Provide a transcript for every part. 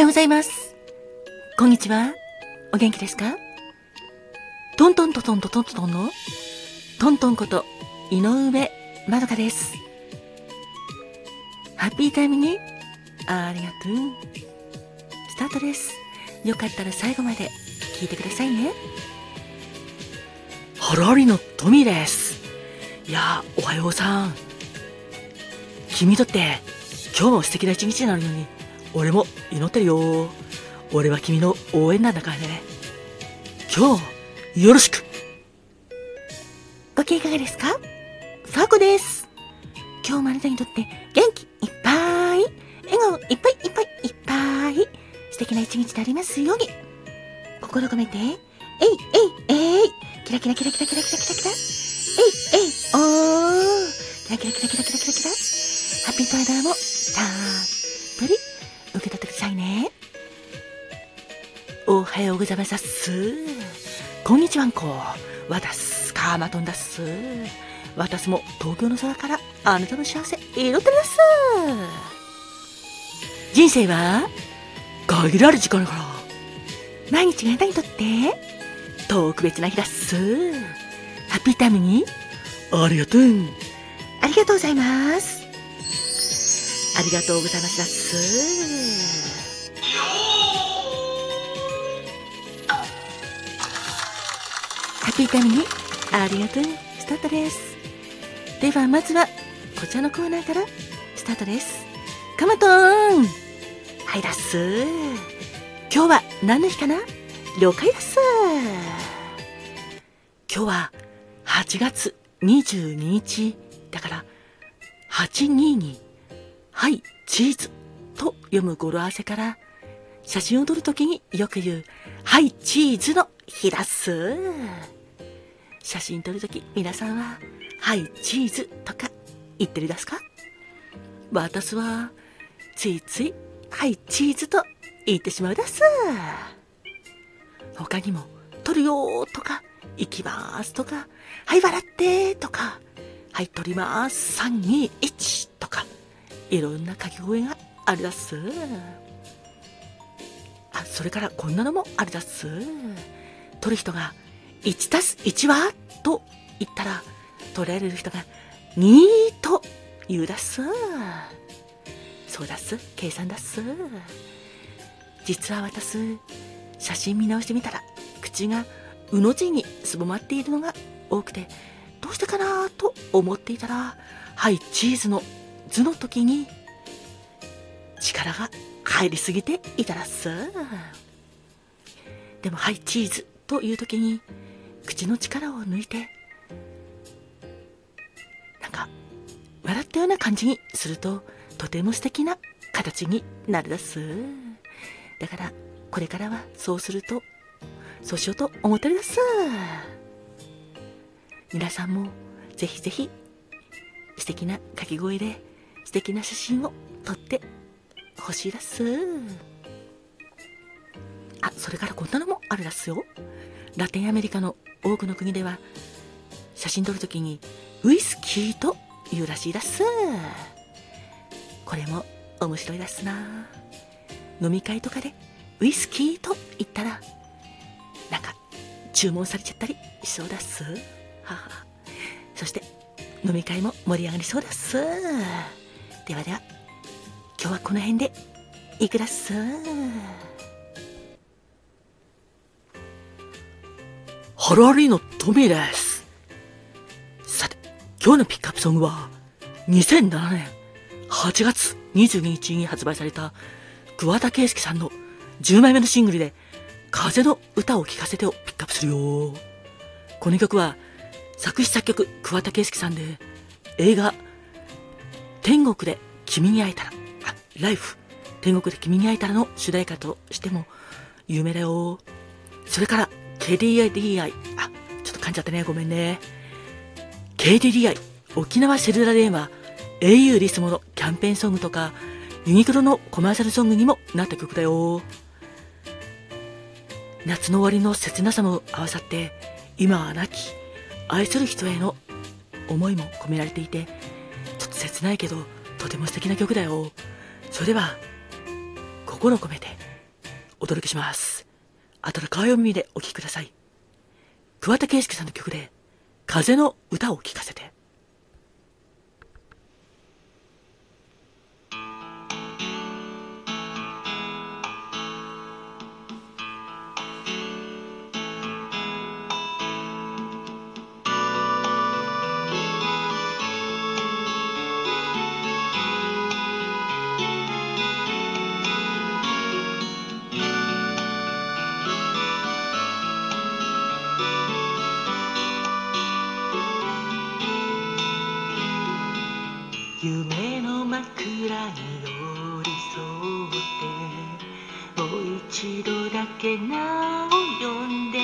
ようございます。こんにちは。お元気ですか？トントントントントントントンの？トントンこと井上まどかです。ハッピータイムに？ありがとう。スタートです。よかったら最後まで聞いてくださいね。ハラリのトミーです。いやー、おはようさん。君にとって今日も素敵な一日になるように俺も祈ってるよ。俺は君の応援なんだからね。今日よろしく。ご機嫌いかがですか？さあこです。今日もあなたにとって元気いっぱい。笑顔いっぱいいっぱいいっぱい。素敵な一日でありますように。心込めて。えいえいえい。キラキラキラキラキラキラキラキラ。えいえいおー。キラキラキラキラキラキラ。キラハッピーパウダーもたっおはようございます。こんにちはんこ。わたす、かまとんだっす。私も東京の空からあなたの幸せ祈ってます。人生は限られる時間だから。毎日があなたにとって特別な日だっす。ハッピータイムにありがとう。ありがとうございます。ありがとうございますだっす。ハッピータイムにありがとう。スタートです。では、まずは、こちらのコーナーからスタートです。カマトーンはいだっす。今日は何の日かな？了解だっす。今日は8月22日だから、822はい、チーズと読む語呂合わせから、写真を撮るときによく言う、はい、チーズの日だっす。写真撮るとき、皆さんは、はい、チーズとか言ってるですか？私は、ついつい、はい、チーズと言ってしまうです。他にも、撮るよとか、行きますとか、はい、笑ってとか、はい、撮ります。3、2、1とか、いろんな掛け声があるだす。あ、それからこんなのもあるだす。撮る人が1たす1はと言ったら、撮られる人が2と言うだっす。そうだっす。計算だっす。実は私、写真見直してみたら、口がうの字にすぼまっているのが多くて、どうしてかなと思っていたら、はい、チーズの図の時に力が入りすぎていたらっす。でも、はい、チーズという時に口の力を抜いて、なんか、笑ったような感じにすると、とても素敵な形になるだす。だから、これからはそうすると、そうしようと思ってるだす。皆さんも、ぜひぜひ、素敵な掛け声で素敵な写真を撮ってほしいだす。あ、それからこんなのもあるだすよ。ラテンアメリカの多くの国では写真撮るときにウイスキーと言うらしいだっす。これも面白いだっすな。飲み会とかでウイスキーと言ったらなんか注文されちゃったりしそうだっす。ははそして飲み会も盛り上がりそうだっす。ではでは、今日はこの辺で、いくらっす。ハラリーのトミーです。さて、今日のピックアップソングは、2007年8月22日に発売された、桑田佳祐さんの10枚目のシングルで、風の歌を聴かせてをピックアップするよ。この曲は、作詞作曲桑田佳祐さんで映画天国で君に会えたらあライフ天国で君に会えたらの主題歌としても有名だよそれから KDDI あちょっと噛んじゃったね。ごめんね。KDDI 沖縄セルラー電話 au リスモのキャンペーンソングとかユニクロのコマーシャルソングにもなった曲だよ。夏の終わりの切なさも合わさって今は亡き愛する人への思いも込められていてちょっと切ないけどとても素敵な曲だよ。それでは心を込めてお届けします。温かいお耳でお聴きください。桑田佳祐さんの曲で、風の歌を聴かせて。枕に寄り添ってもう一度だけ名を呼んで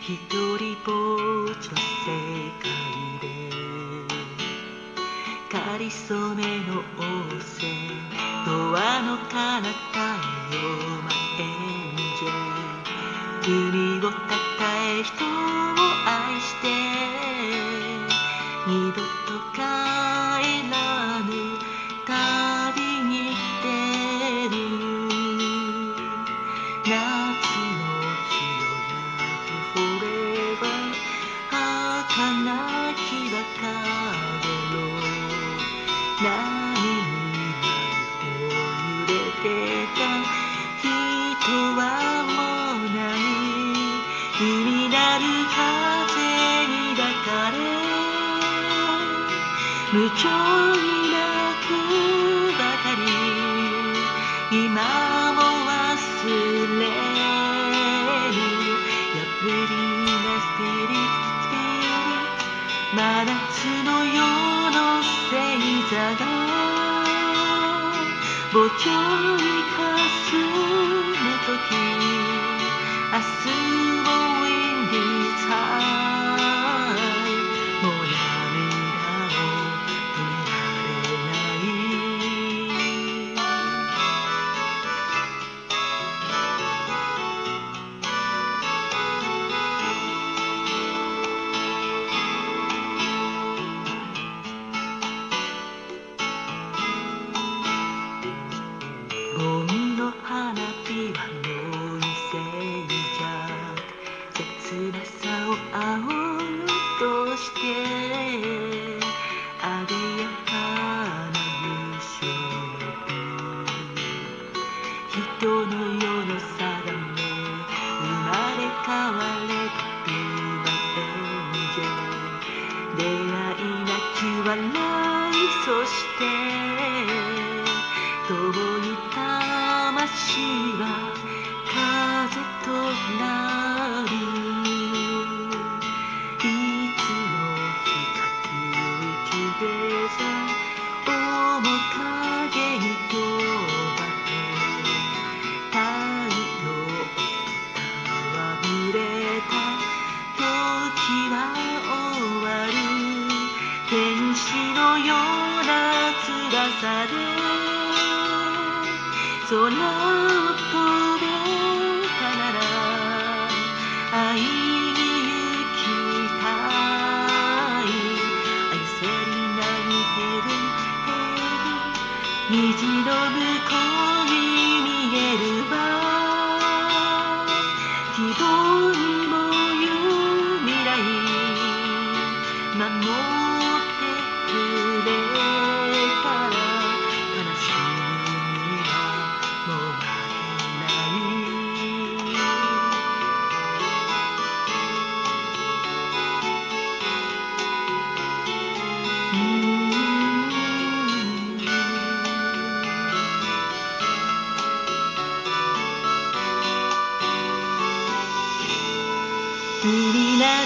一人ぼっちの世界でかりそめの仰せドアの彼方におまえんじゃ海をたたえ人を愛して二度と帰夏の清らかれは儚き別れろ何にも揺れてた人はもうない意なる風に抱かれ無情に泣く。joy. そ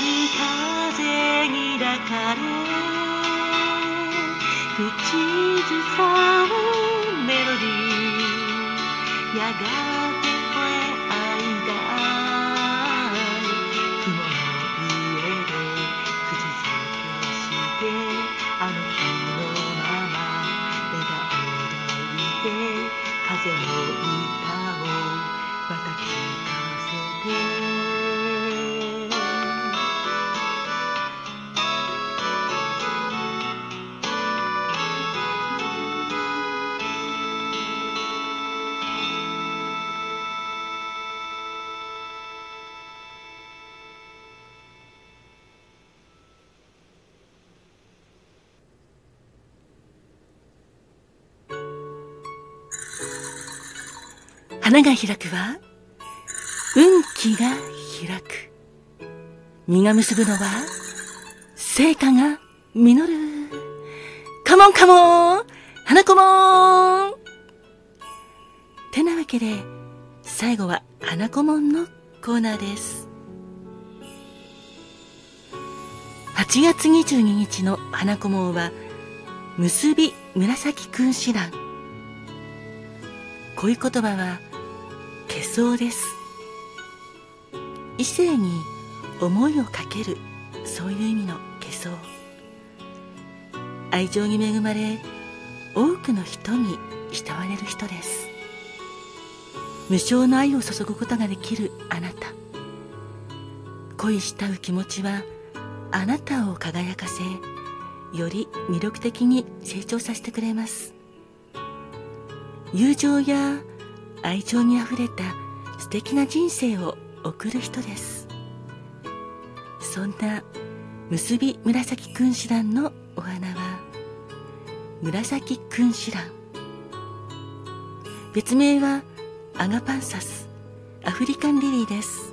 風に抱かれ口ずさむメロディーやがて花が開くは、運気が開く。実が結ぶのは、成果が実る。カモンカモン花子もんてなわけで、最後は花子もんのコーナーです。8月22日の花子門は、結び紫君子蘭。恋言葉は、化粧です。異性に思いをかける、そういう意味の化粧。愛情に恵まれ、多くの人に慕われる人です。無償の愛を注ぐことができるあなた。恋したう気持ちは、あなたを輝かせより魅力的に成長させてくれます友情や愛情にあふれた素敵な人生を送る人です。そんな結び紫君子蘭のお花は紫君子蘭別名はアガパンサスアフリカンリリーです。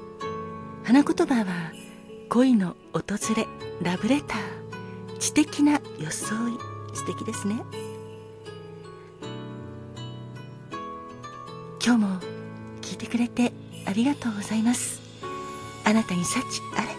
花言葉は恋の訪れラブレター。知的な装い。素敵ですね。今日も聞いてくれてありがとうございます。あなたに幸あれ。